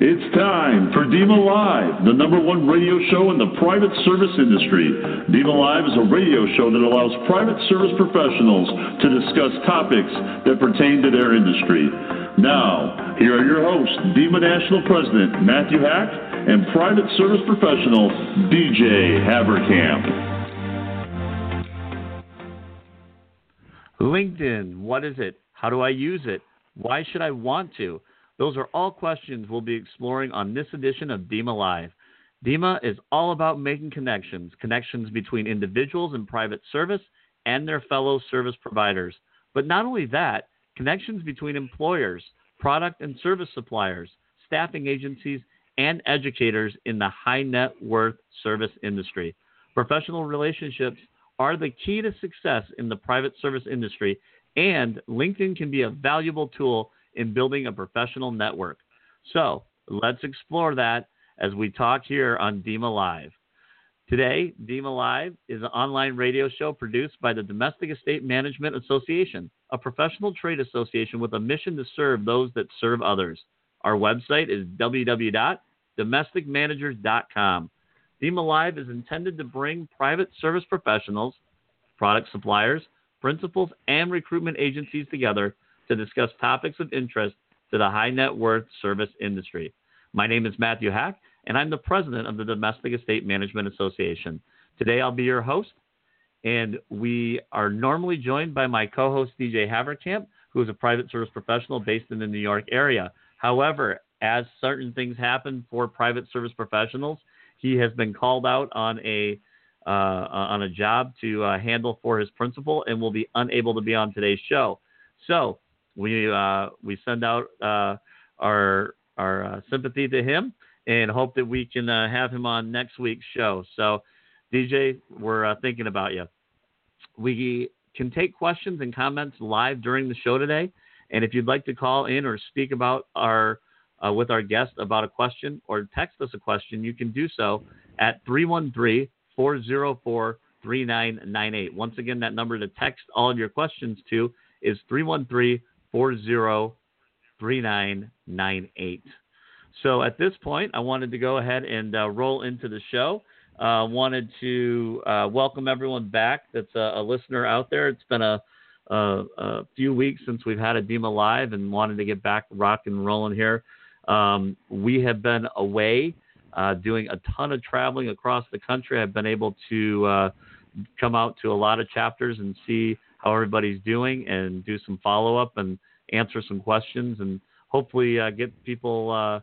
It's time for DEMA Live, the number one radio show in the private service industry. DEMA Live is a radio show that allows private service professionals to discuss topics that pertain to their industry. Now, here are your hosts, DEMA National President Matthew Hack and private service professional DJ Haverkamp. LinkedIn, what is it? How do I use it? Why should I want to? Those are all questions we'll be exploring on this edition of DEMA Live. DEMA is all about making connections, connections between individuals in private service and their fellow service providers. But not only that, connections between employers, product and service suppliers, staffing agencies, and educators in the high net worth service industry. Professional relationships are the key to success in the private service industry, and LinkedIn can be a valuable tool in building a professional network. So let's explore that as we talk here on DEMA Live. Today, DEMA Live is an online radio show produced by the Domestic Estate Management Association, a professional trade association with a mission to serve those that serve others. Our website is www.domesticmanagers.com. DEMA Live is intended to bring private service professionals, product suppliers, principals, and recruitment agencies together to discuss topics of interest to the high net worth service industry. My name is Matthew Hack, and I'm the president of the Domestic Estate Management Association. Today I'll be your host, and we are normally joined by my co host, DJ Haverkamp, who is a private service professional based in the New York area. However, as certain things happen for private service professionals, he has been called out on a uh, on a job to uh, handle for his principal and will be unable to be on today's show. So we uh, we send out uh, our our uh, sympathy to him and hope that we can uh, have him on next week's show. So DJ, we're thinking about you. We can take questions and comments live during the show today, and if you'd like to call in or speak about our uh, with our guest about a question or text us a question, you can do so at 313 404 3998. Once again, that number to text all of your questions to is 313 40 3998. So at this point, I wanted to go ahead and uh, roll into the show. Uh, wanted to uh, welcome everyone back that's a, a, listener out there. It's been a, a, a, few weeks since we've had a DEMA live and wanted to get back rock and rolling here. Um, we have been away uh, doing a ton of traveling across the country. I've been able to uh, come out to a lot of chapters and see how everybody's doing and do some follow up and answer some questions and hopefully uh, get people uh,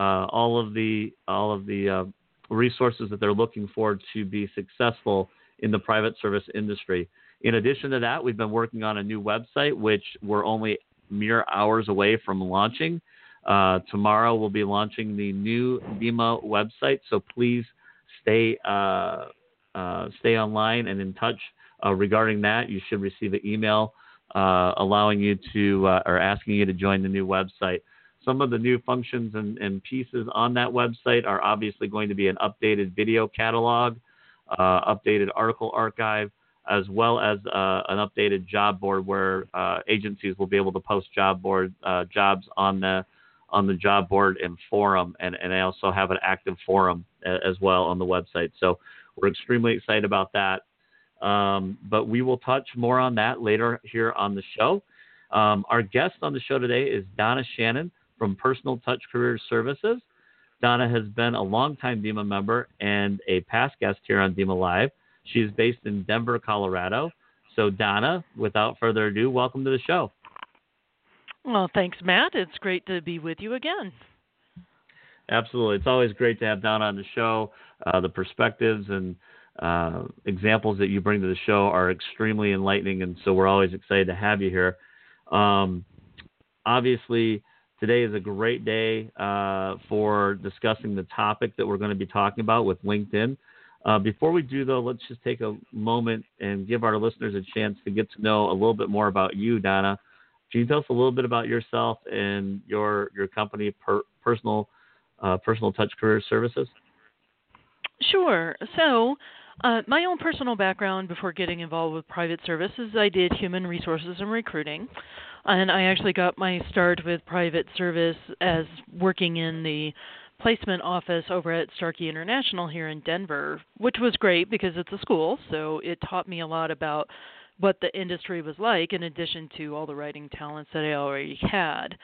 uh, all of the all of the uh, resources that they're looking for to be successful in the private service industry. In addition to that, we've been working on a new website, which we're only mere hours away from launching. Uh, tomorrow we'll be launching the new DEMA website, so please stay uh, stay online and in touch uh, regarding that. You should receive an email uh, allowing you to or asking you to join the new website. Some of the new functions and, and, pieces on that website are obviously going to be an updated video catalog, updated article archive, as well as uh, an updated job board where uh, agencies will be able to post job board uh, jobs on the on the job board and forum, and, and I also have an active forum as well on the website. So we're extremely excited about that. Um, but we will touch more on that later here on the show. Um, our guest on the show today is Donna Shannon from Personal Touch Career Services. Donna has been a longtime DEMA member and a past guest here on DEMA Live. She is based in Denver, Colorado. So, Donna, without further ado, welcome to the show. Well, thanks, Matt. It's great to be with you again. Absolutely. It's always great to have Donna on the show. Uh, the perspectives and uh, examples that you bring to the show are extremely enlightening, and so we're always excited to have you here. Um, obviously, today is a great day uh, for discussing the topic that we're going to be talking about with LinkedIn. Uh, before we do, though, let's just take a moment and give our listeners a chance to get to know a little bit more about you, Donna. Can you tell us a little bit about yourself and your your company, per, personal uh, personal touch career services? Sure. So, uh, my own personal background before getting involved with private services, I did human resources and recruiting. And I actually got my start with private service as working in the placement office over at Starkey International here in Denver, which was great because it's a school, so it taught me a lot about what the industry was like in addition to all the writing talents that I already had.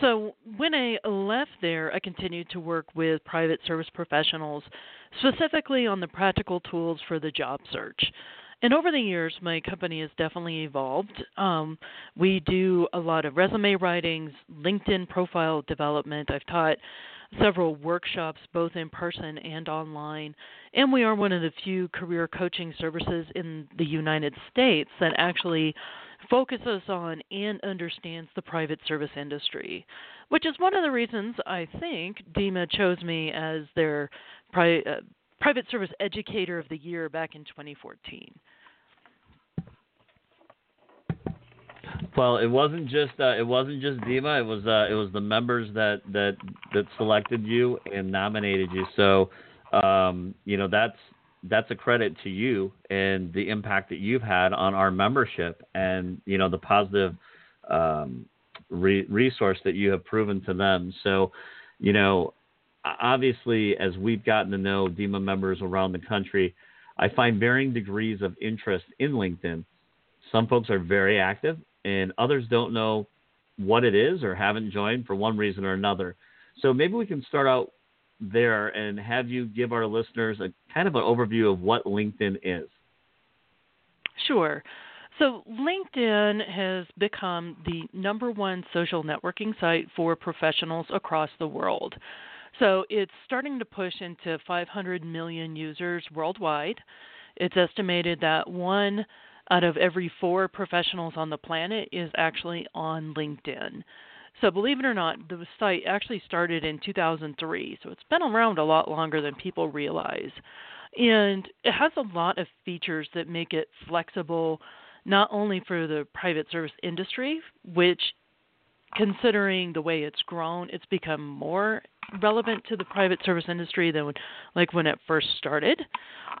So when I left there, I continued to work with private service professionals, specifically on the practical tools for the job search. And over the years, my company has definitely evolved. Um, we do a lot of resume writings, LinkedIn profile development. I've taught several workshops, both in person and online. And we are one of the few career coaching services in the United States that actually focuses on and understands the private service industry, which is one of the reasons I think DEMA chose me as their pri- uh, private service educator of the year back in 2014. Well, it wasn't just uh, it wasn't just DEMA. It was uh, it was the members that that that selected you and nominated you. So, um, you know that's that's a credit to you and the impact that you've had on our membership and you know the positive um, re- resource that you have proven to them. So, you know, obviously as we've gotten to know DEMA members around the country, I find varying degrees of interest in LinkedIn. Some folks are very active and others don't know what it is or haven't joined for one reason or another. So maybe we can start out there and have you give our listeners a kind of an overview of what LinkedIn is. Sure. So, LinkedIn has become the number one social networking site for professionals across the world. So, it's starting to push into 500 million users worldwide. It's estimated that one out of every four professionals on the planet is actually on LinkedIn. So, believe it or not, the site actually started in 2003, so it's been around a lot longer than people realize. And it has a lot of features that make it flexible, not only for the private service industry, which, considering the way it's grown, it's become more relevant to the private service industry than when, like when it first started.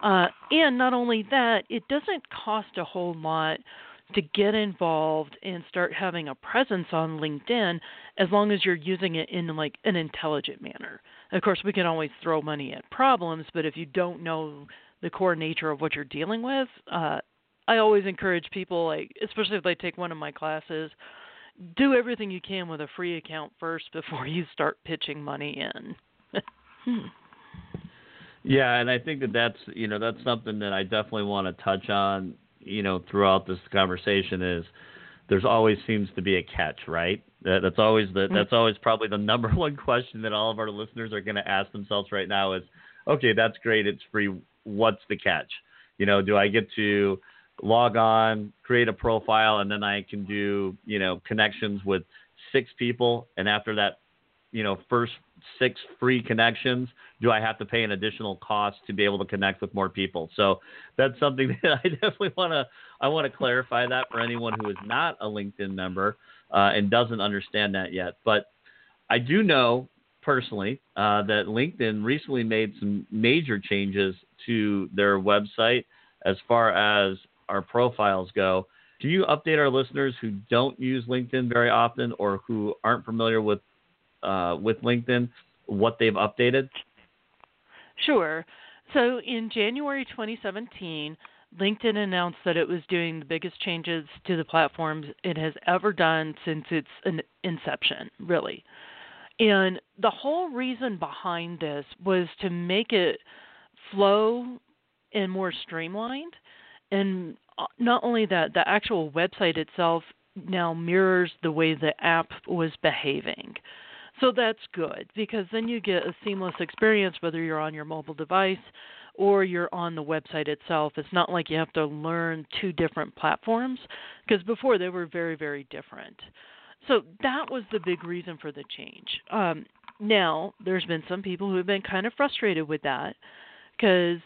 Uh, and not only that, it doesn't cost a whole lot to get involved and start having a presence on LinkedIn as long as you're using it in like an intelligent manner. Of course, we can always throw money at problems, but if you don't know the core nature of what you're dealing with, uh, I always encourage people, like especially if they take one of my classes, do everything you can with a free account first before you start pitching money in. yeah, and I think that that's you know that's something that I definitely want to touch on. You know, throughout this conversation is there's always seems to be a catch, right? That, that's always the mm-hmm. that's always probably the number one question that all of our listeners are going to ask themselves right now is, okay, that's great, it's free. What's the catch? You know, do I get to log on, create a profile, and then I can do, you know, connections with six people. And after that, you know, first six free connections, do I have to pay an additional cost to be able to connect with more people? So that's something that I definitely want to I want to clarify that for anyone who is not a LinkedIn member uh, and doesn't understand that yet. But I do know personally uh, that LinkedIn recently made some major changes to their website as far as our profiles go. Can you update our listeners who don't use LinkedIn very often or who aren't familiar with uh, with LinkedIn what they've updated? Sure. So in January 2017, LinkedIn announced that it was doing the biggest changes to the platform it has ever done since its inception, really. And the whole reason behind this was to make it flow and more streamlined and uh, not only that, the actual website itself now mirrors the way the app was behaving. So that's good because then you get a seamless experience whether you're on your mobile device or you're on the website itself. It's not like you have to learn two different platforms because before they were very, very different. So that was the big reason for the change. Um, now, there's been some people who have been kind of frustrated with that because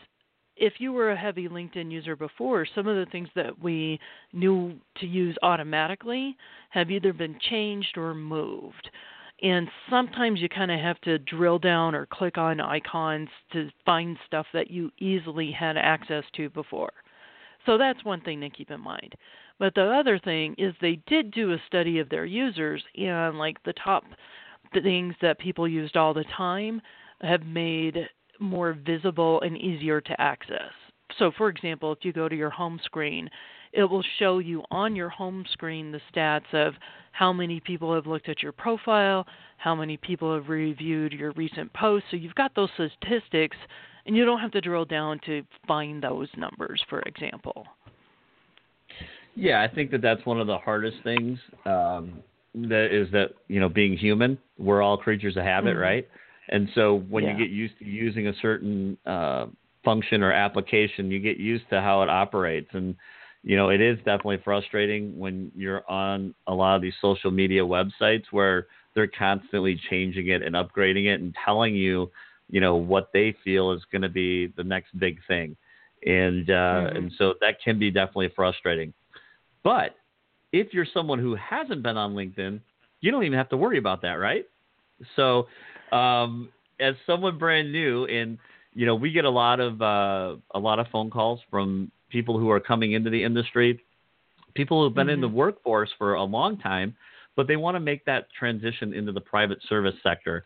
if you were a heavy LinkedIn user before, some of the things that we knew to use automatically have either been changed or moved. And sometimes you kind of have to drill down or click on icons to find stuff that you easily had access to before. So that's one thing to keep in mind. But the other thing is they did do a study of their users and like the top things that people used all the time have made more visible and easier to access. So for example, if you go to your home screen, it will show you on your home screen the stats of how many people have looked at your profile, how many people have reviewed your recent posts. So you've got those statistics and you don't have to drill down to find those numbers, for example. Yeah, I think that that's one of the hardest things. Um, that is that you know being human, we're all creatures of habit, mm-hmm. right? And so when yeah. you get used to using a certain uh, function or application, you get used to how it operates, and you know it is definitely frustrating when you're on a lot of these social media websites where they're constantly changing it and upgrading it and telling you, you know, what they feel is going to be the next big thing, and uh, mm-hmm. and so that can be definitely frustrating. But if you're someone who hasn't been on LinkedIn, you don't even have to worry about that, right? So, um, as someone brand new, and you know, we get a lot of uh, a lot of phone calls from people who are coming into the industry, people who've been mm-hmm. in the mm-hmm. workforce for a long time, but they want to make that transition into the private service sector.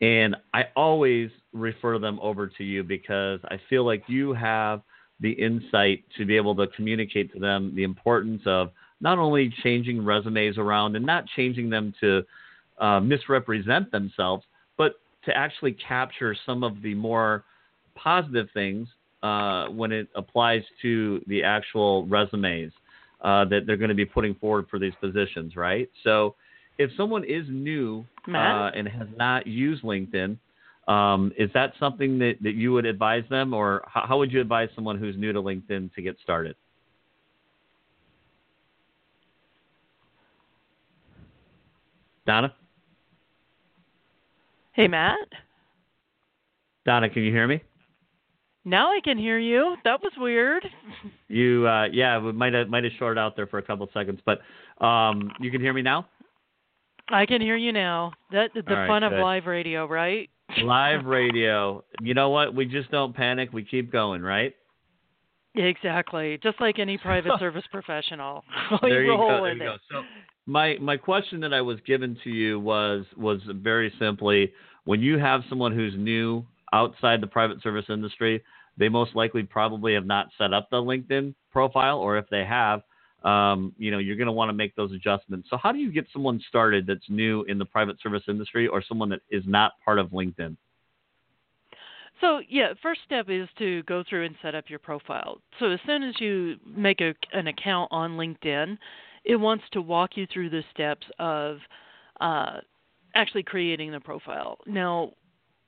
And I always refer them over to you because I feel like you have the insight to be able to communicate to them the importance of not only changing resumes around and not changing them to uh, misrepresent themselves, to actually capture some of the more positive things uh, when it applies to the actual resumes uh, that they're going to be putting forward for these positions, right? So, if someone is new uh, and has not used LinkedIn, um, is that something that, that you would advise them, or how, how would you advise someone who's new to LinkedIn to get started? Donna? Hey, Matt? Donna, can you hear me? Now I can hear you. That was weird. You, uh, yeah, we might have might have shorted out there for a couple of seconds, but um, you can hear me now. I can hear you now. That the right, fun good. of live radio, right? Live radio. You know what? We just don't panic. We keep going, right? Exactly. Just like any private service professional. there you go. There you go. So my my question that I was given to you was was very simply when you have someone who's new outside the private service industry, they most likely probably have not set up the LinkedIn profile, or if they have, um, you know, you're going to want to make those adjustments. So, how do you get someone started that's new in the private service industry, or someone that is not part of LinkedIn? So yeah, first step is to go through and set up your profile. So as soon as you make a, an account on LinkedIn, it wants to walk you through the steps of uh, actually creating the profile. Now,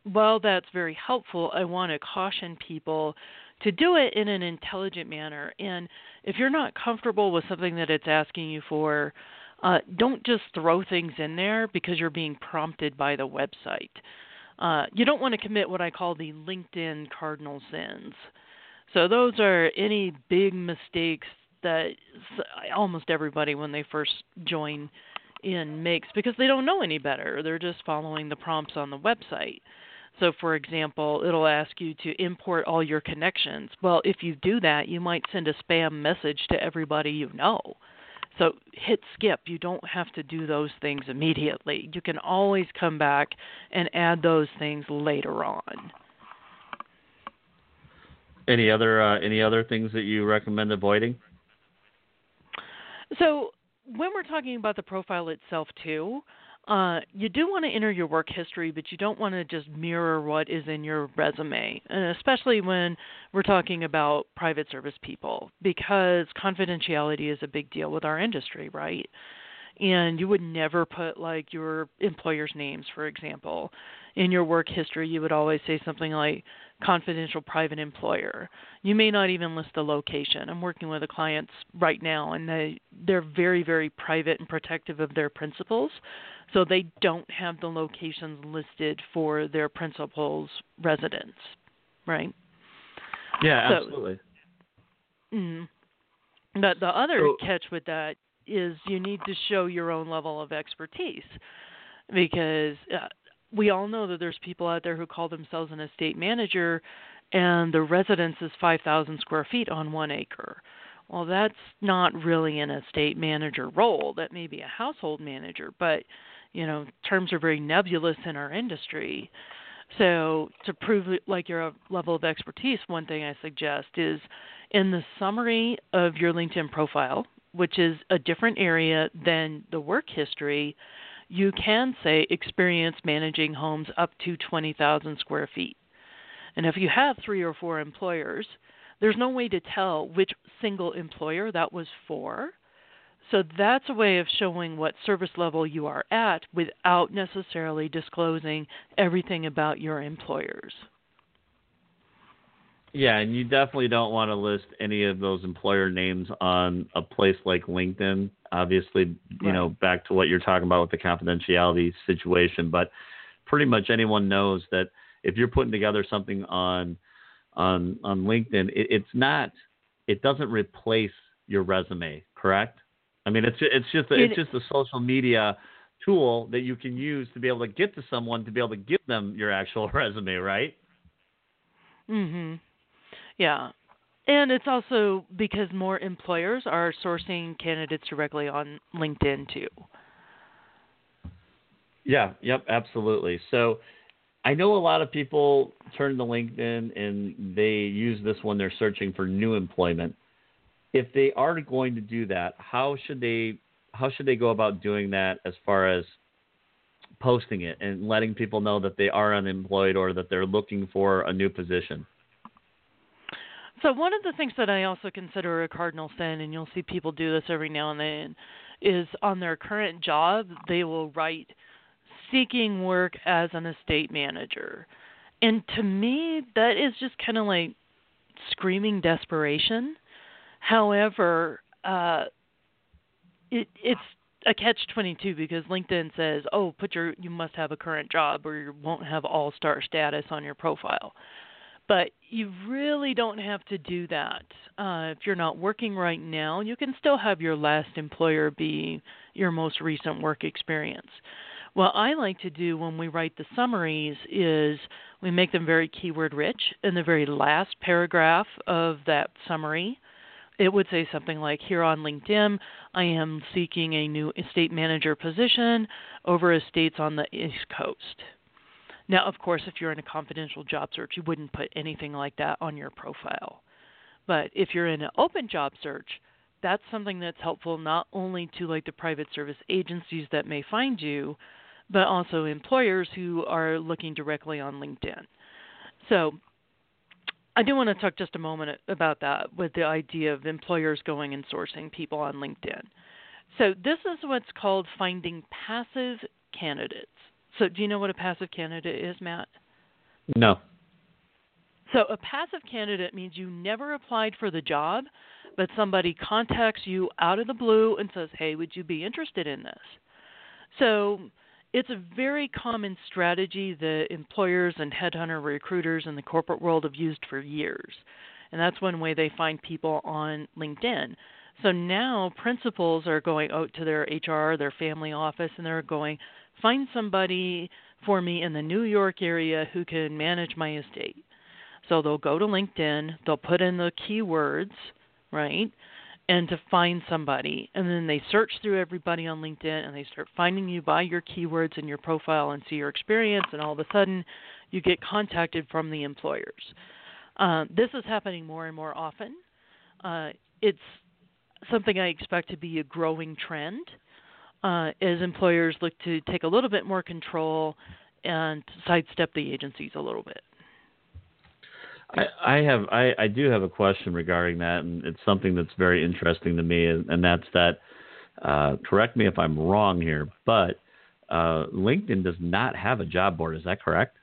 while that's very helpful, I want to caution people to do it in an intelligent manner. And if you're not comfortable with something that it's asking you for, uh, don't just throw things in there because you're being prompted by the website. Uh, you don't want to commit what I call the LinkedIn cardinal sins. So those are any big mistakes that almost everybody when they first join in makes because they don't know any better. They're just following the prompts on the website. So, for example, it'll ask you to import all your connections. Well, if you do that, you might send a spam message to everybody you know. So, hit skip. You don't have to do those things immediately. You can always come back and add those things later on. Any other uh, any other things that you recommend avoiding? So when we're talking about the profile itself too, uh, you do want to enter your work history, but you don't want to just mirror what is in your resume, and especially when we're talking about private service people, because confidentiality is a big deal with our industry, right? And you would never put like your employer's names, for example, in your work history. You would always say something like, confidential private employer. You may not even list the location. I'm working with a client right now and they they're very very private and protective of their principals. So they don't have the locations listed for their principal's residence, right? Yeah, so, absolutely. Mm, but the other so, catch with that is you need to show your own level of expertise because uh, we all know that there's people out there who call themselves an estate manager and the residence is 5,000 square feet on one acre. Well, that's not really an estate manager role. That may be a household manager, but you know, terms are very nebulous in our industry. So, to prove like your level of expertise, one thing I suggest is in the summary of your LinkedIn profile, which is a different area than the work history, you can say experience managing homes up to 20,000 square feet. And if you have three or four employers, there's no way to tell which single employer that was for. So that's a way of showing what service level you are at without necessarily disclosing everything about your employers. Yeah, and you definitely don't want to list any of those employer names on a place like LinkedIn. Obviously, you right. know, back to what you're talking about with the confidentiality situation, but pretty much anyone knows that if you're putting together something on on on LinkedIn, it, it's not it doesn't replace your resume, correct? I mean, it's it's just a, it's just a social media tool that you can use to be able to get to someone to be able to give them your actual resume, right? Mhm. Yeah. And it's also because more employers are sourcing candidates directly on LinkedIn too. Yeah, yep, absolutely. So I know a lot of people turn to LinkedIn and they use this when they're searching for new employment. If they are going to do that, how should they how should they go about doing that as far as posting it and letting people know that they are unemployed or that they're looking for a new position? So one of the things that I also consider a cardinal sin, and you'll see people do this every now and then, is on their current job they will write seeking work as an estate manager. And to me, that is just kind of like screaming desperation. However, uh, it, it's a catch 22 because LinkedIn says, "Oh, put your you must have a current job or you won't have all-star status on your profile." But you really don't have to do that. Uh, if you're not working right now, you can still have your last employer be your most recent work experience. What I like to do when we write the summaries is we make them very keyword rich. In the very last paragraph of that summary, it would say something like Here on LinkedIn, I am seeking a new estate manager position over estates on the East Coast. Now, of course, if you're in a confidential job search, you wouldn't put anything like that on your profile. But if you're in an open job search, that's something that's helpful not only to like the private service agencies that may find you, but also employers who are looking directly on LinkedIn. So I do want to talk just a moment about that with the idea of employers going and sourcing people on LinkedIn. So this is what's called finding passive candidates. So, do you know what a passive candidate is, Matt? No. So, a passive candidate means you never applied for the job, but somebody contacts you out of the blue and says, "Hey, would you be interested in this?" So, it's a very common strategy that employers and headhunter recruiters in the corporate world have used for years. And that's one way they find people on LinkedIn. So now principals are going out to their HR, their family office, and they're going, find somebody for me in the New York area who can manage my estate. So they'll go to LinkedIn, they'll put in the keywords, right? And to find somebody. And then they search through everybody on LinkedIn and they start finding you by your keywords and your profile and see your experience. And all of a sudden, you get contacted from the employers. Uh, this is happening more and more often. Uh, it's something I expect to be a growing trend uh, as employers look to take a little bit more control and sidestep the agencies a little bit. I, I have I, I do have a question regarding that, and it's something that's very interesting to me, and, and that's that. Uh, correct me if I'm wrong here, but uh, LinkedIn does not have a job board. Is that correct?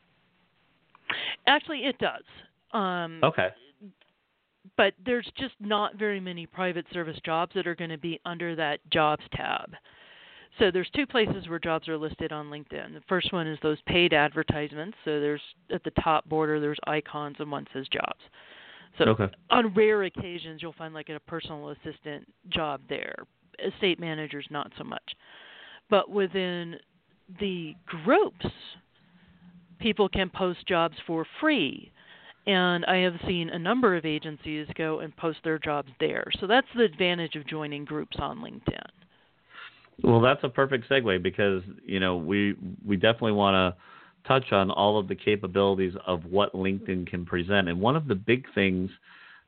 Actually, it does. Um, okay. But there's just not very many private service jobs that are going to be under that jobs tab. So there's two places where jobs are listed on LinkedIn. The first one is those paid advertisements. So there's at the top border there's icons and one says jobs. So okay. on rare occasions you'll find like a personal assistant job there. Estate managers not so much. But within the groups people can post jobs for free. And I have seen a number of agencies go and post their jobs there. So that's the advantage of joining groups on LinkedIn. Well, that's a perfect segue because you know we we definitely want to touch on all of the capabilities of what LinkedIn can present, and one of the big things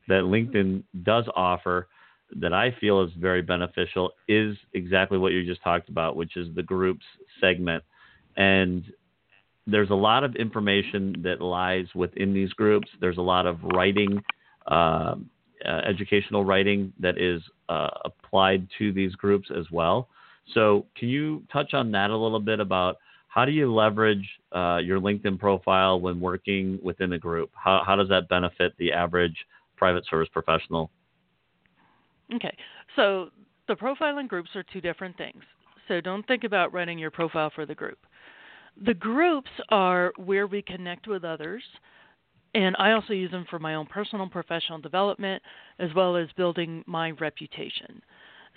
that LinkedIn does offer that I feel is very beneficial is exactly what you just talked about, which is the groups segment. And there's a lot of information that lies within these groups. There's a lot of writing, uh, uh, educational writing that is uh, applied to these groups as well. So, can you touch on that a little bit about how do you leverage uh, your LinkedIn profile when working within a group? How, how does that benefit the average private service professional? Okay, so the profiling groups are two different things. So, don't think about running your profile for the group. The groups are where we connect with others, and I also use them for my own personal professional development as well as building my reputation.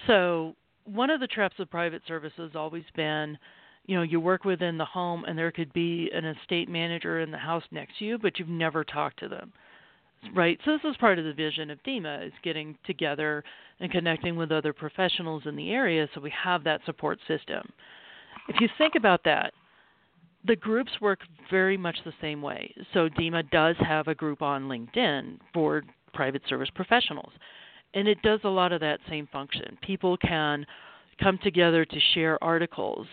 So, one of the traps of private service has always been you know you work within the home and there could be an estate manager in the house next to you but you've never talked to them. Right? So this is part of the vision of DEMA is getting together and connecting with other professionals in the area so we have that support system. If you think about that the groups work very much the same way. So DEMA does have a group on LinkedIn for private service professionals and it does a lot of that same function. People can come together to share articles,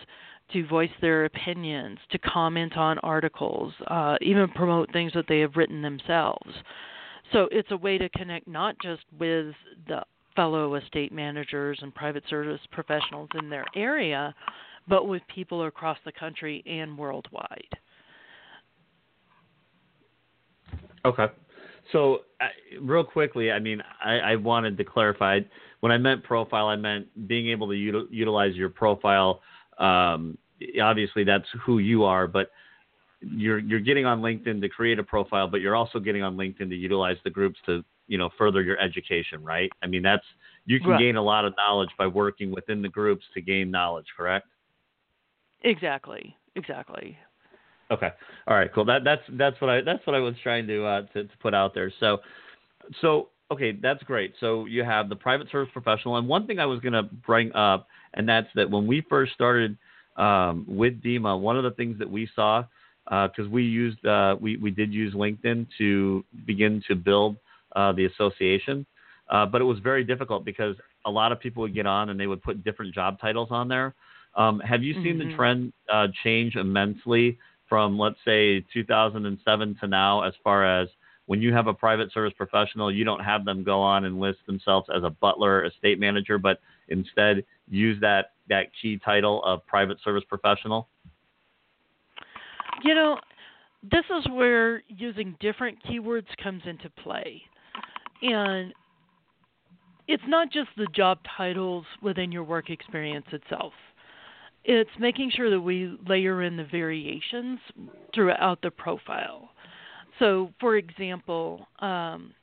to voice their opinions, to comment on articles, uh, even promote things that they have written themselves. So it's a way to connect not just with the fellow estate managers and private service professionals in their area, but with people across the country and worldwide. Okay. So, uh, real quickly, I mean, I, I, wanted to clarify when I meant profile, I meant being able to util, utilize your profile. Um, obviously, that's who you are, but you're you're getting on LinkedIn to create a profile, but you're also getting on LinkedIn to utilize the groups to you know further your education, right? I mean, that's you can right. gain a lot of knowledge by working within the groups to gain knowledge, correct? Exactly. Exactly. Okay. All right. Cool. That that's that's what I that's what I was trying to uh, to, to put out there. So so okay, that's great. So you have the private service professional, and one thing I was going to bring up, and that's that when we first started um, with DEMA, one of the things that we saw because uh, we used uh, we we did use LinkedIn to begin to build uh, the association, uh, but it was very difficult because a lot of people would get on and they would put different job titles on there. Um, have you seen mm-hmm. the trend uh, change immensely from let's say 2007 to now as far as when you have a private service professional, you don't have them go on and list themselves as a butler, or estate manager, but instead use that that key title of private service professional? You know, this is where using different keywords comes into play. And it's not just the job titles within your work experience itself it's making sure that we layer in the variations throughout the profile. So, for example, um,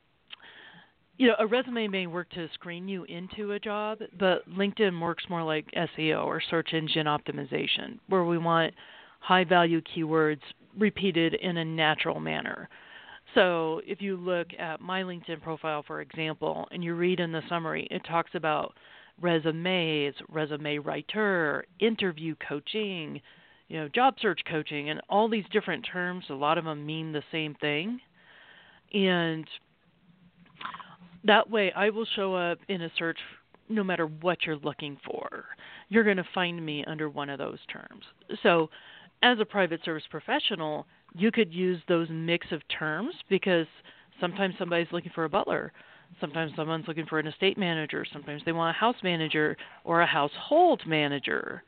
you know, a resume may work to screen you into a job, but LinkedIn works more like SEO or search engine optimization, where we want high value keywords repeated in a natural manner. So, if you look at my LinkedIn profile, for example, and you read in the summary, it talks about resumes, resume writer, interview coaching, you know, job search coaching, and all these different terms. A lot of them mean the same thing. And that way, I will show up in a search no matter what you're looking for. You're going to find me under one of those terms. So, as a private service professional, you could use those mix of terms because sometimes somebody's looking for a butler Sometimes someone's looking for an estate manager. Sometimes they want a house manager or a household manager.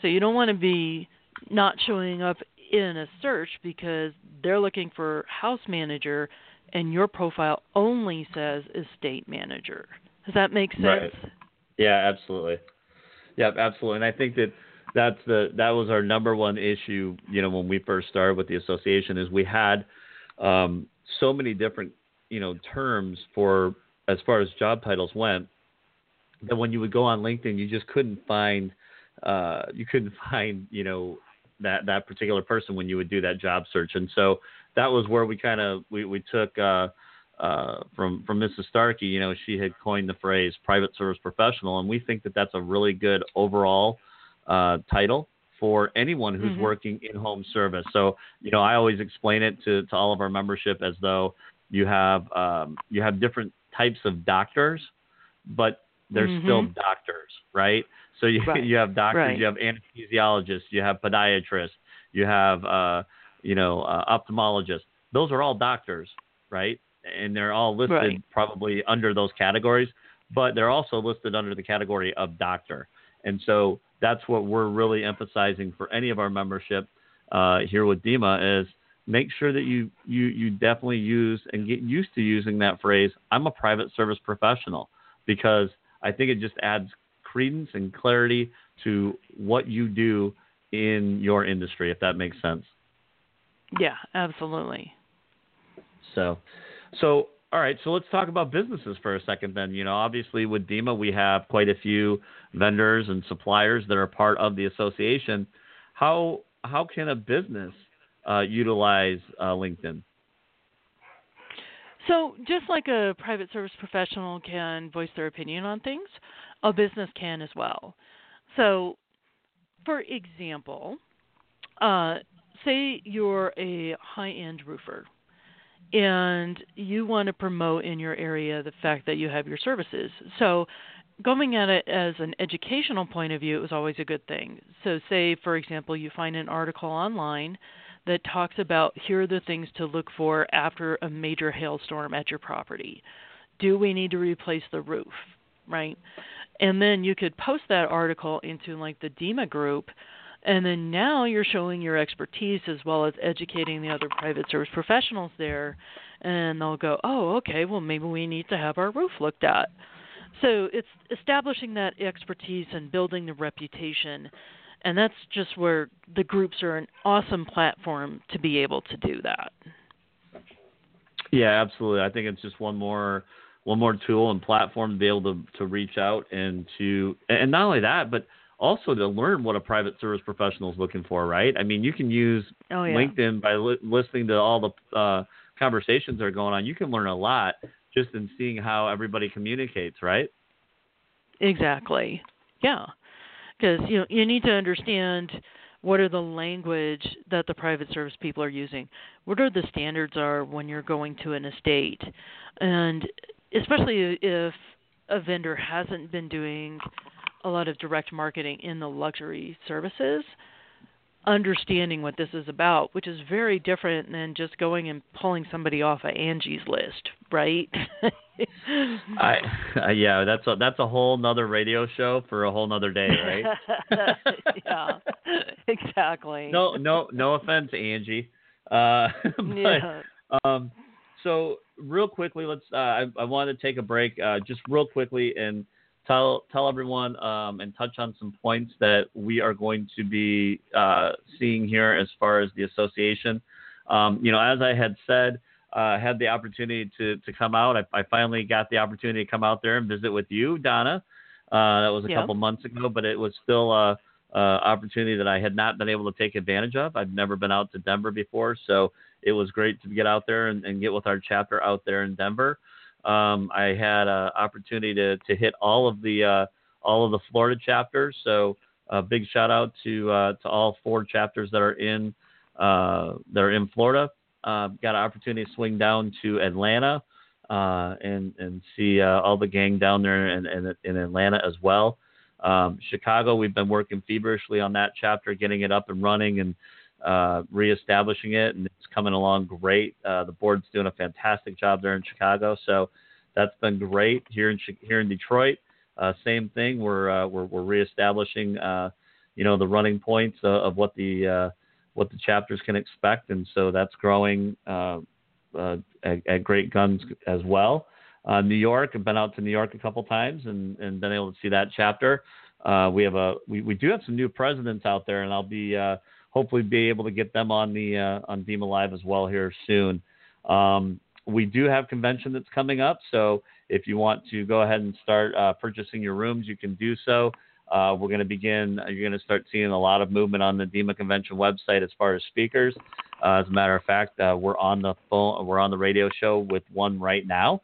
So you don't want to be not showing up in a search because they're looking for house manager and your profile only says estate manager. Does that make sense? Right. Yeah, absolutely. Yeah, absolutely. And I think that that's the that was our number one issue, you know, when we first started with the association is we had um, so many different you know terms for as far as job titles went that when you would go on LinkedIn, you just couldn't find uh, you couldn't find you know that that particular person when you would do that job search. And so that was where we kind of we we took. Uh, uh, from from Mrs. Starkey, you know, she had coined the phrase private service professional, and we think that that's a really good overall uh, title for anyone who's mm-hmm. working in home service. So, you know, I always explain it to, to all of our membership as though you have um, you have different types of doctors, but they're mm-hmm. still doctors, right? So you right. you have doctors, right. you have anesthesiologists, you have podiatrists, you have uh, you know uh, ophthalmologists. Those are all doctors, right? And they're all listed right. probably under those categories, but they're also listed under the category of doctor. And so that's what we're really emphasizing for any of our membership uh, here with DEMA is make sure that you, you, you definitely use and get used to using that phrase, I'm a private service professional, because I think it just adds credence and clarity to what you do in your industry, if that makes sense. Yeah, absolutely. So, so all right, so let's talk about businesses for a second then. You know, obviously with DEMA, we have quite a few vendors and suppliers that are part of the association. How how can a business uh, utilize uh, LinkedIn? So, just like a private service professional can voice their opinion on things, a business can as well. So, for example, uh, say you're a high end roofer and you want to promote in your area the fact that you have your services. So, going at it as an educational point of view, it was always a good thing. So, say, for example, you find an article online that talks about here are the things to look for after a major hailstorm at your property. Do we need to replace the roof? Right? And then you could post that article into like the DEMA group and then now you're showing your expertise as well as educating the other private service professionals there. And they'll go, oh, okay, well, maybe we need to have our roof looked at. So it's establishing that expertise and building the reputation. And that's just where the groups are an awesome platform to be able to do that. Yeah, absolutely. I think it's just one more one more tool and platform to be able to to reach out and to and not only that, but also to learn what a private service professional is looking for, right? I mean, you can use oh, yeah. LinkedIn by li- listening to all the uh, conversations that are going on. You can learn a lot just in seeing how everybody communicates, right? Exactly. Yeah, because you know you need to understand what are the language that the private service people are using. What are the standards are when you're going to an estate, and especially if a vendor hasn't been doing a lot of direct marketing in the luxury services, understanding what this is about, which is very different than just going and pulling somebody off of Angie's list, right? I, uh, yeah, that's a that's a whole nother radio show for a whole nother day, right? yeah, exactly. No, no, no offense, Angie. Uh, but, yeah. Um, so real quickly, let's. Uh, I, I wanted to take a break, uh, just real quickly, and tell tell everyone um, and touch on some points that we are going to be uh, seeing here as far as the association. Um, you know, as I had said, uh, had the opportunity to to come out. I, I, finally got the opportunity to come out there and visit with you, Donna. Uh, that was a yeah. couple months ago, but it was still a, a, opportunity that I had not been able to take advantage of. I've never been out to Denver before, so it was great to get out there and, and get with our chapter out there in Denver. Um, I had an opportunity to, to hit all of the uh, all of the Florida chapters. So a big shout out to uh, to all four chapters that are in uh, that are in Florida. Uh, got an opportunity to swing down to Atlanta uh, and and see uh, all the gang down there in, in, in Atlanta as well. Um, Chicago, we've been working feverishly on that chapter, getting it up and running and uh, reestablishing it, and it's coming along great. Uh, the board's doing a fantastic job there in Chicago, so that's been great. Here in here in Detroit, uh, same thing. We're uh, we're, we're reestablishing, uh, you know, the running points of what the uh, what the chapters can expect, and so that's growing at, at, great guns as well. New York, I've been out to New York a couple times and, and been able to see that chapter. we have a we, we do have some new presidents out there, and I'll be hopefully be able to get them on the uh, on DEMA Live as well here soon. Um, we do have convention that's coming up, so if you want to go ahead and start uh, purchasing your rooms, you can do so. Uh, we're going to begin. You're going to start seeing a lot of movement on the DEMA convention website as far as speakers. Uh, as a matter of fact, uh, we're on the phone. We're on the radio show with one right now.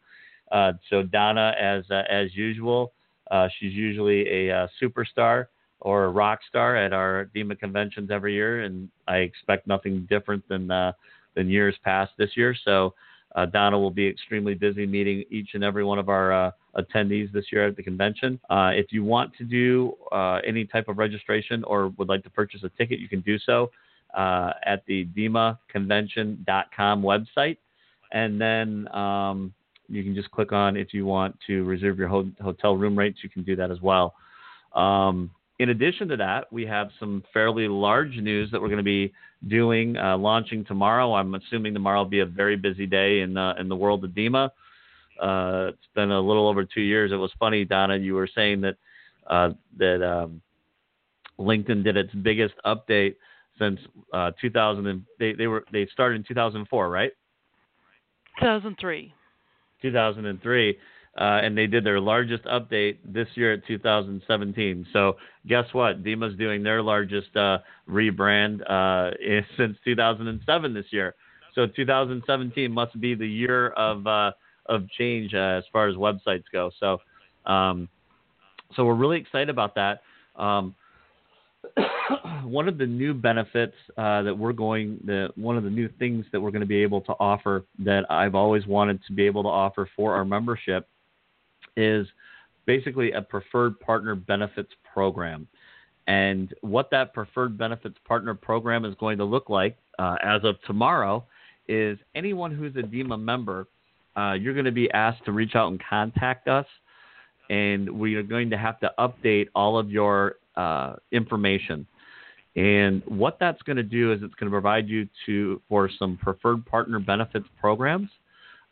Uh, so Donna, as uh, as usual, she's usually a superstar or a rock star at our DEMA conventions every year, and I expect nothing different than than years past this year. So uh, Donna will be extremely busy meeting each and every one of our uh, attendees this year at the convention. Uh, if you want to do uh, any type of registration or would like to purchase a ticket, you can do so uh, at the demaconvention.com website. And then um, you can just click on if you want to reserve your ho- hotel room rates, you can do that as well. Um, in addition to that, we have some fairly large news that we're going to be doing, uh, launching tomorrow. I'm assuming tomorrow will be a very busy day in uh, in the world of DEMA. Uh, it's been a little over two years. It was funny, Donna. You were saying that uh, that um, LinkedIn did its biggest update since uh, 2000. And they they were they started in 2004, right? 2003. 2003 uh, and they did their largest update this year at 2017. So guess what? DEMA's doing their largest uh, rebrand uh, since 2007 this year. So 2017 must be the year of uh, of change uh, as far as websites go. So um, so we're really excited about that. Um, one of the new benefits uh, that we're going, the, one of the new things that we're going to be able to offer that I've always wanted to be able to offer for our membership is basically a preferred partner benefits program. And what that preferred benefits partner program is going to look like uh, as of tomorrow is anyone who's a DEMA member, uh, you're going to be asked to reach out and contact us. And we are going to have to update all of your uh, information. And what that's going to do is it's going to provide you to for some preferred partner benefits programs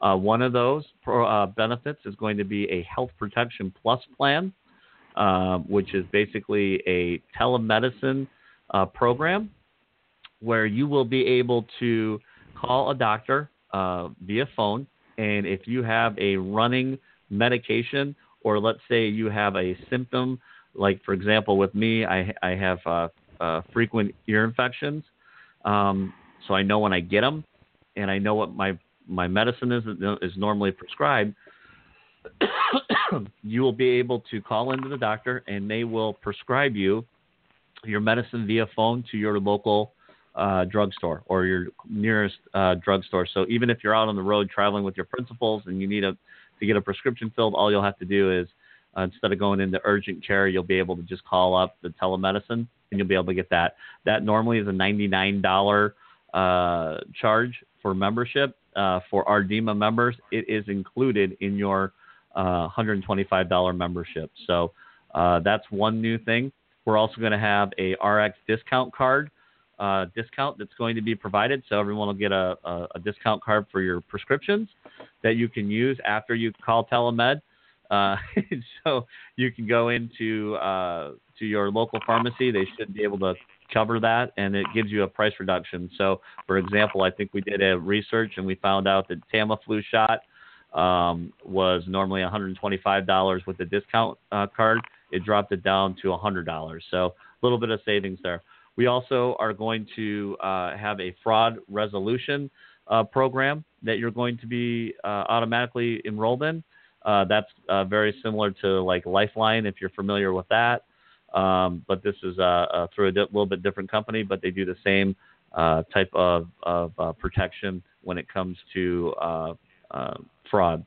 uh, one of those pro, uh, benefits is going to be a Health Protection Plus plan, uh, which is basically a telemedicine uh, program where you will be able to call a doctor uh, via phone. And if you have a running medication, or let's say you have a symptom, like for example, with me, I, I have uh, frequent ear infections. Um, so I know when I get them, and I know what my my medicine is is normally prescribed, you will be able to call into the doctor and they will prescribe you your medicine via phone to your local uh, drugstore or your nearest uh, drugstore. So even if you're out on the road traveling with your principals and you need a to get a prescription filled, all you'll have to do is uh, instead of going into urgent care, you'll be able to just call up the telemedicine and you'll be able to get that. That normally is a $99 uh, charge for membership uh, for our DEMA members, it is included in your uh, $125 membership. So uh, that's one new thing. We're also going to have a RX discount card uh, discount that's going to be provided. So everyone will get a, a, a, discount card for your prescriptions that you can use after you call telemed. Uh, so you can go into to your local pharmacy. They should be able to cover that and it gives you a price reduction. So, for example, I think we did a research and we found out that Tamiflu shot um, was normally $125 with the discount uh, card. It dropped it down to $100. So, a little bit of savings there. We also are going to uh, have a fraud resolution uh, program that you're going to be uh, automatically enrolled in. Uh, that's uh, very similar to like Lifeline, if you're familiar with that. Um, but this is uh, uh, through a di- little bit different company, but they do the same uh, type of, of uh, protection when it comes to uh, uh, fraud.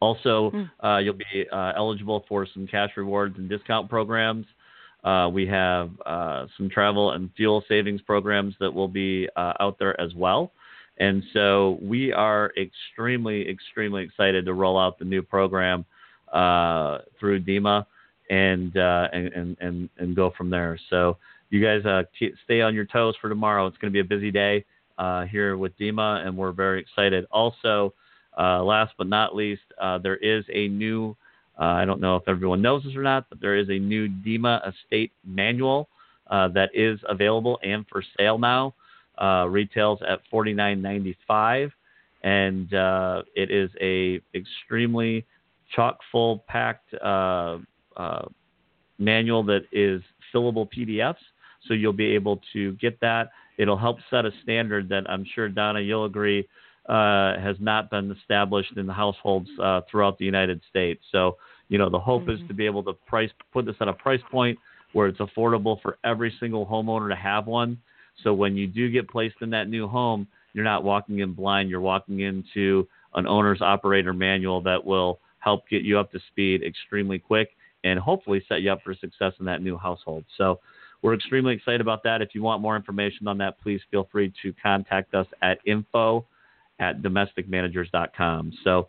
Also, mm. you'll be eligible for some cash rewards and discount programs. we have some travel and fuel savings programs that will be out there as well. And so we are extremely, extremely excited to roll out the new program through DEMA and uh, and, and and go from there. So you guys uh, stay on your toes for tomorrow. It's going to be a busy day uh, here with DEMA, and we're very excited. Also, uh, last but not least, uh, there is a new. Uh, I don't know if everyone knows this or not, but there is a new DEMA estate manual that is available and for sale now. retails at forty nine ninety five, and it is a extremely chock full packed uh, manual that is fillable PDFs. So you'll be able to get that. It'll help set a standard that I'm sure Donna, you'll agree, uh, has not been established in the households uh, throughout the United States. So you know the hope mm-hmm. is to be able to price put this at a price point where it's affordable for every single homeowner to have one. So when you do get placed in that new home, you're not walking in blind. You're walking into an owner's operator manual that will help get you up to speed extremely quick and hopefully set you up for success in that new household. So we're extremely excited about that. If you want more information on that, please feel free to contact us at info at domesticmanagers.com. So,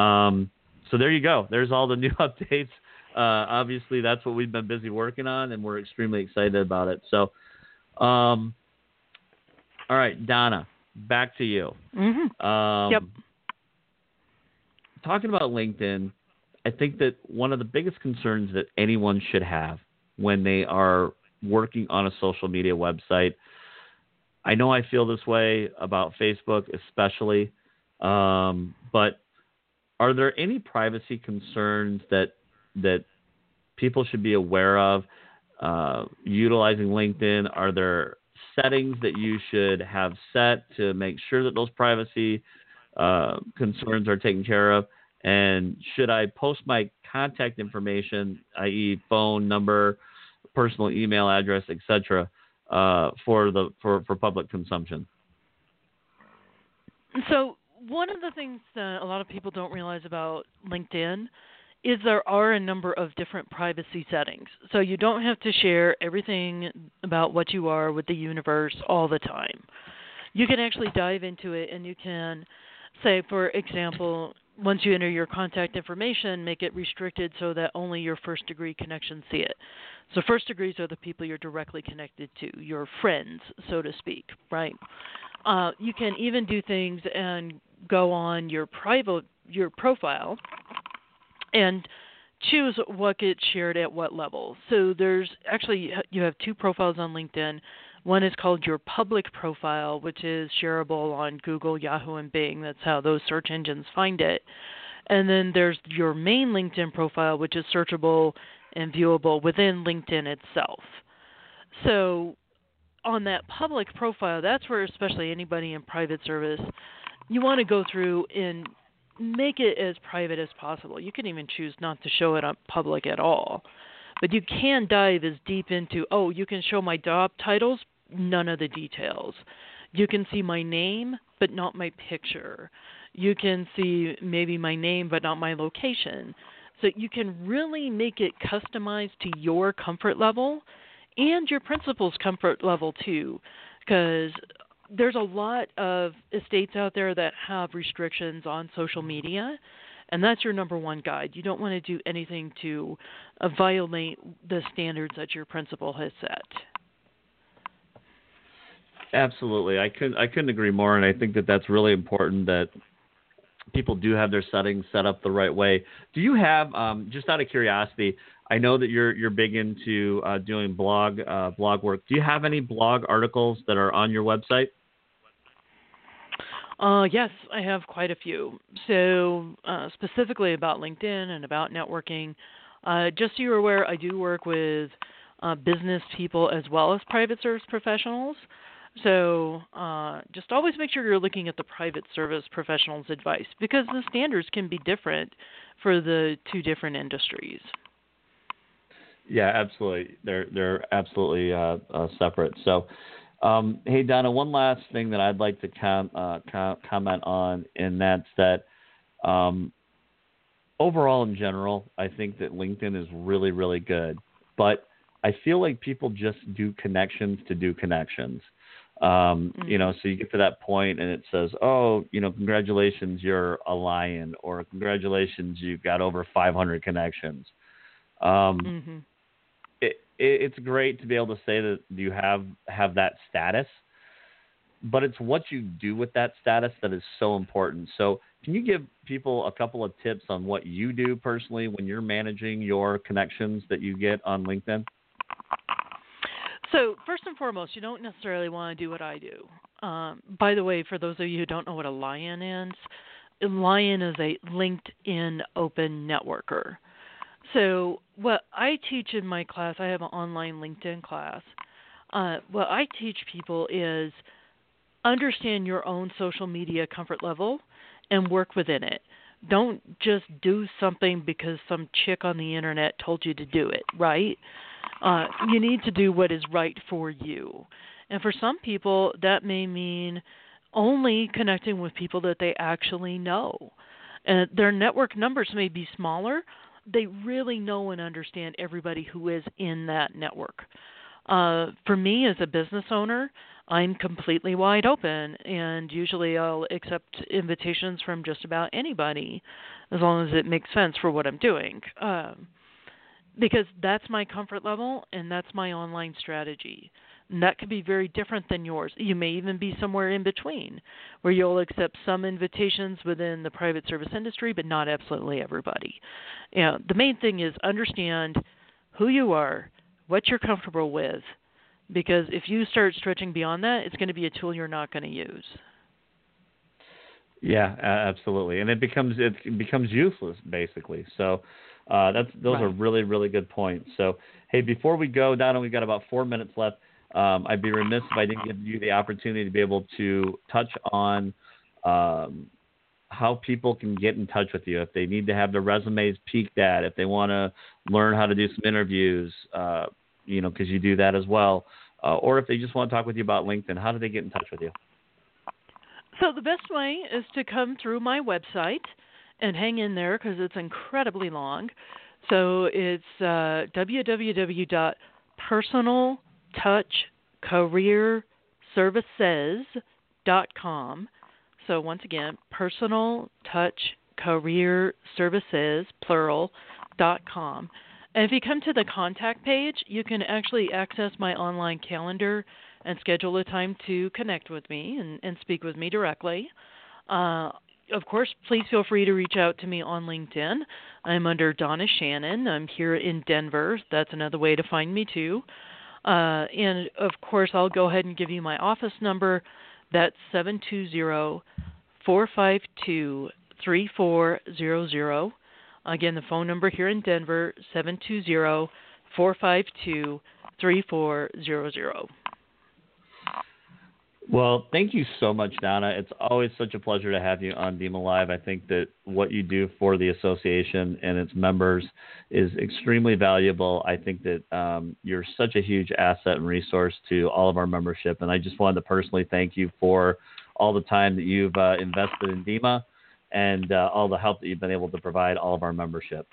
um, so there you go. There's all the new updates. Uh, obviously, that's what we've been busy working on, and we're extremely excited about it. So, um, all right, Donna, back to you. Mm-hmm. Um, yep. Talking about LinkedIn, I think that one of the biggest concerns that anyone should have when they are working on a social media website. I know I feel this way about Facebook, especially, um, but are there any privacy concerns that that people should be aware of uh, utilizing LinkedIn? Are there settings that you should have set to make sure that those privacy uh, concerns are taken care of? And should I post my contact information, i.e., phone number, personal email address, etc., uh, for the for, for public consumption? So one of the things that a lot of people don't realize about LinkedIn is there are a number of different privacy settings. So you don't have to share everything about what you are with the universe all the time. You can actually dive into it and you can say, for example, once you enter your contact information, make it restricted so that only your first degree connections see it. So, first degrees are the people you're directly connected to, your friends, so to speak, right? Uh, you can even do things and go on your private your profile and choose what gets shared at what level. So there's actually you have two profiles on LinkedIn. One is called your public profile, which is shareable on Google, Yahoo, and Bing. That's how those search engines find it. And then there's your main LinkedIn profile, which is searchable and viewable within LinkedIn itself. So on that public profile, that's where especially anybody in private service, you want to go through and make it as private as possible. You can even choose not to show it on public at all. But you can dive as deep into, oh, you can show my job titles, none of the details. You can see my name, but not my picture. You can see maybe my name, but not my location. So you can really make it customized to your comfort level and your principal's comfort level too. Because there's a lot of estates out there that have restrictions on social media, and that's your number one guide. You don't want to do anything to uh, violate the standards that your principal has set. Absolutely, I couldn't I couldn't agree more, and I think that that's really important that people do have their settings set up the right way. Do you have, um, just out of curiosity, I know that you're you're big into uh, doing blog uh, blog work. Do you have any blog articles that are on your website? Uh, yes, I have quite a few. So, uh, specifically about LinkedIn and about networking, uh, just so you're aware, I do work with uh, business people as well as private service professionals. So, uh, just always make sure you're looking at the private service professionals' advice because the standards can be different for the two different industries. Yeah, absolutely. They're they're absolutely uh, separate. So. Um, hey Donna, one last thing that I'd like to com- uh, com- comment on, and that's that um, overall in general, I think that LinkedIn is really really good, but I feel like people just do connections to do connections. Um, mm-hmm. You know, so you get to that point and it says, "Oh, you know, congratulations, you're a lion," or "Congratulations, you've got over 500 connections." Um, mm-hmm it's great to be able to say that you have have that status, but it's what you do with that status that is so important. So, can you give people a couple of tips on what you do personally when you're managing your connections that you get on LinkedIn? So, first and foremost, you don't necessarily want to do what I do. Um, by the way, for those of you who don't know what a lion is, a lion is a LinkedIn open networker. So, what I teach in my class, I have an online LinkedIn class. Uh, what I teach people is understand your own social media comfort level and work within it. Don't just do something because some chick on the internet told you to do it, right? Uh, you need to do what is right for you. And for some people, that may mean only connecting with people that they actually know. And their network numbers may be smaller. They really know and understand everybody who is in that network. Uh, for me as a business owner, I'm completely wide open, and usually I'll accept invitations from just about anybody, as long as it makes sense for what I'm doing. Um, because that's my comfort level, and that's my online strategy. And that could be very different than yours. You may even be somewhere in between, where you'll accept some invitations within the private service industry, but not absolutely everybody. You know, the main thing is understand who you are, what you're comfortable with, because if you start stretching beyond that, it's going to be a tool you're not going to use. Yeah, absolutely, and it becomes it becomes useless basically. So uh, that's those right. are really really good points. So hey, before we go, Donna, we've got about four minutes left. Um, I'd be remiss if I didn't give you the opportunity to be able to touch on um, how people can get in touch with you if they need to have their resumes peeked at, if they want to learn how to do some interviews, uh, you know, because you do that as well, uh, or if they just want to talk with you about LinkedIn, how do they get in touch with you? So the best way is to come through my website and hang in there because it's incredibly long. So it's uh, www.personaltouchcareerservices.com. So once again, personal touch plural dot com. And if you come to the contact page, you can actually access my online calendar and schedule a time to connect with me and, and speak with me directly. Uh, of course, please feel free to reach out to me on LinkedIn. I'm under Donna Shannon. I'm here in Denver. That's another way to find me too. Uh, and of course, I'll go ahead and give you my office number. That's seven two zero four five two three four zero zero. Again, the phone number here in Denver seven two zero four five two three four zero zero. Well, thank you so much, Donna. It's always such a pleasure to have you on DEMA Live. I think that what you do for the association and its members is extremely valuable. I think that um, you're such a huge asset and resource to all of our membership. And I just wanted to personally thank you for all the time that you've uh, invested in DEMA and uh, all the help that you've been able to provide all of our membership.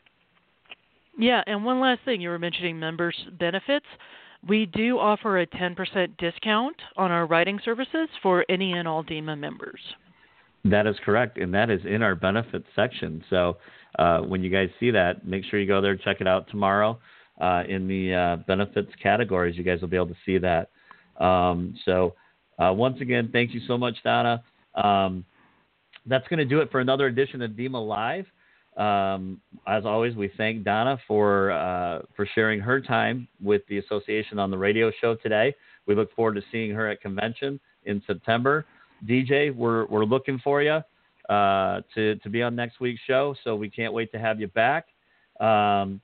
Yeah, and one last thing you were mentioning members' benefits. We do offer a 10% discount on our writing services for any and all DEMA members. That is correct, and that is in our benefits section. So uh, when you guys see that, make sure you go there, check it out tomorrow uh, in the uh, benefits categories. You guys will be able to see that. Um, so uh, once again, thank you so much, Donna. Um, that's going to do it for another edition of DEMA Live. Um, as always, we thank Donna for uh, for sharing her time with the association on the radio show today. We look forward to seeing her at convention in September. DJ, we're we're looking for you uh, to to be on next week's show, so we can't wait to have you back. Um,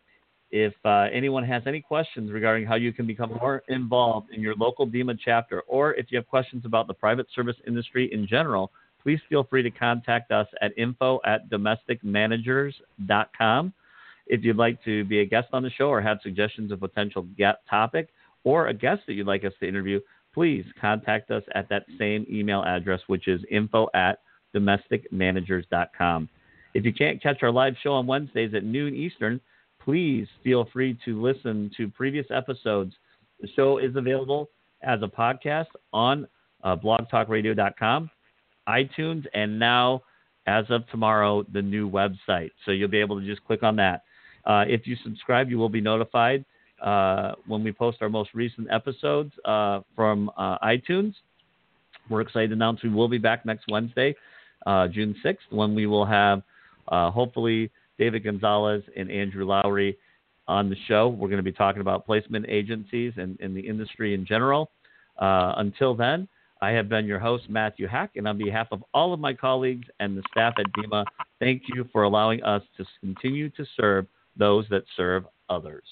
if uh, anyone has any questions regarding how you can become more involved in your local DEMA chapter, or if you have questions about the private service industry in general, please feel free to contact us at info at domesticmanagers.com. If you'd like to be a guest on the show or have suggestions of potential guest topic or a guest that you'd like us to interview, please contact us at that same email address, which is info at domesticmanagers.com. If you can't catch our live show on Wednesdays at noon Eastern, please feel free to listen to previous episodes. The show is available as a podcast on uh, blogtalkradio.com iTunes, and now, as of tomorrow, the new website. So you'll be able to just click on that. Uh, if you subscribe, you will be notified uh, when we post our most recent episodes uh, from uh, iTunes. We're excited to announce we will be back next Wednesday, uh, June 6th, when we will have uh, hopefully David Gonzalez and Andrew Lowry on the show. We're going to be talking about placement agencies and, and the industry in general. until then, I have been your host, Matthew Hack, and on behalf of all of my colleagues and the staff at DEMA, thank you for allowing us to continue to serve those that serve others.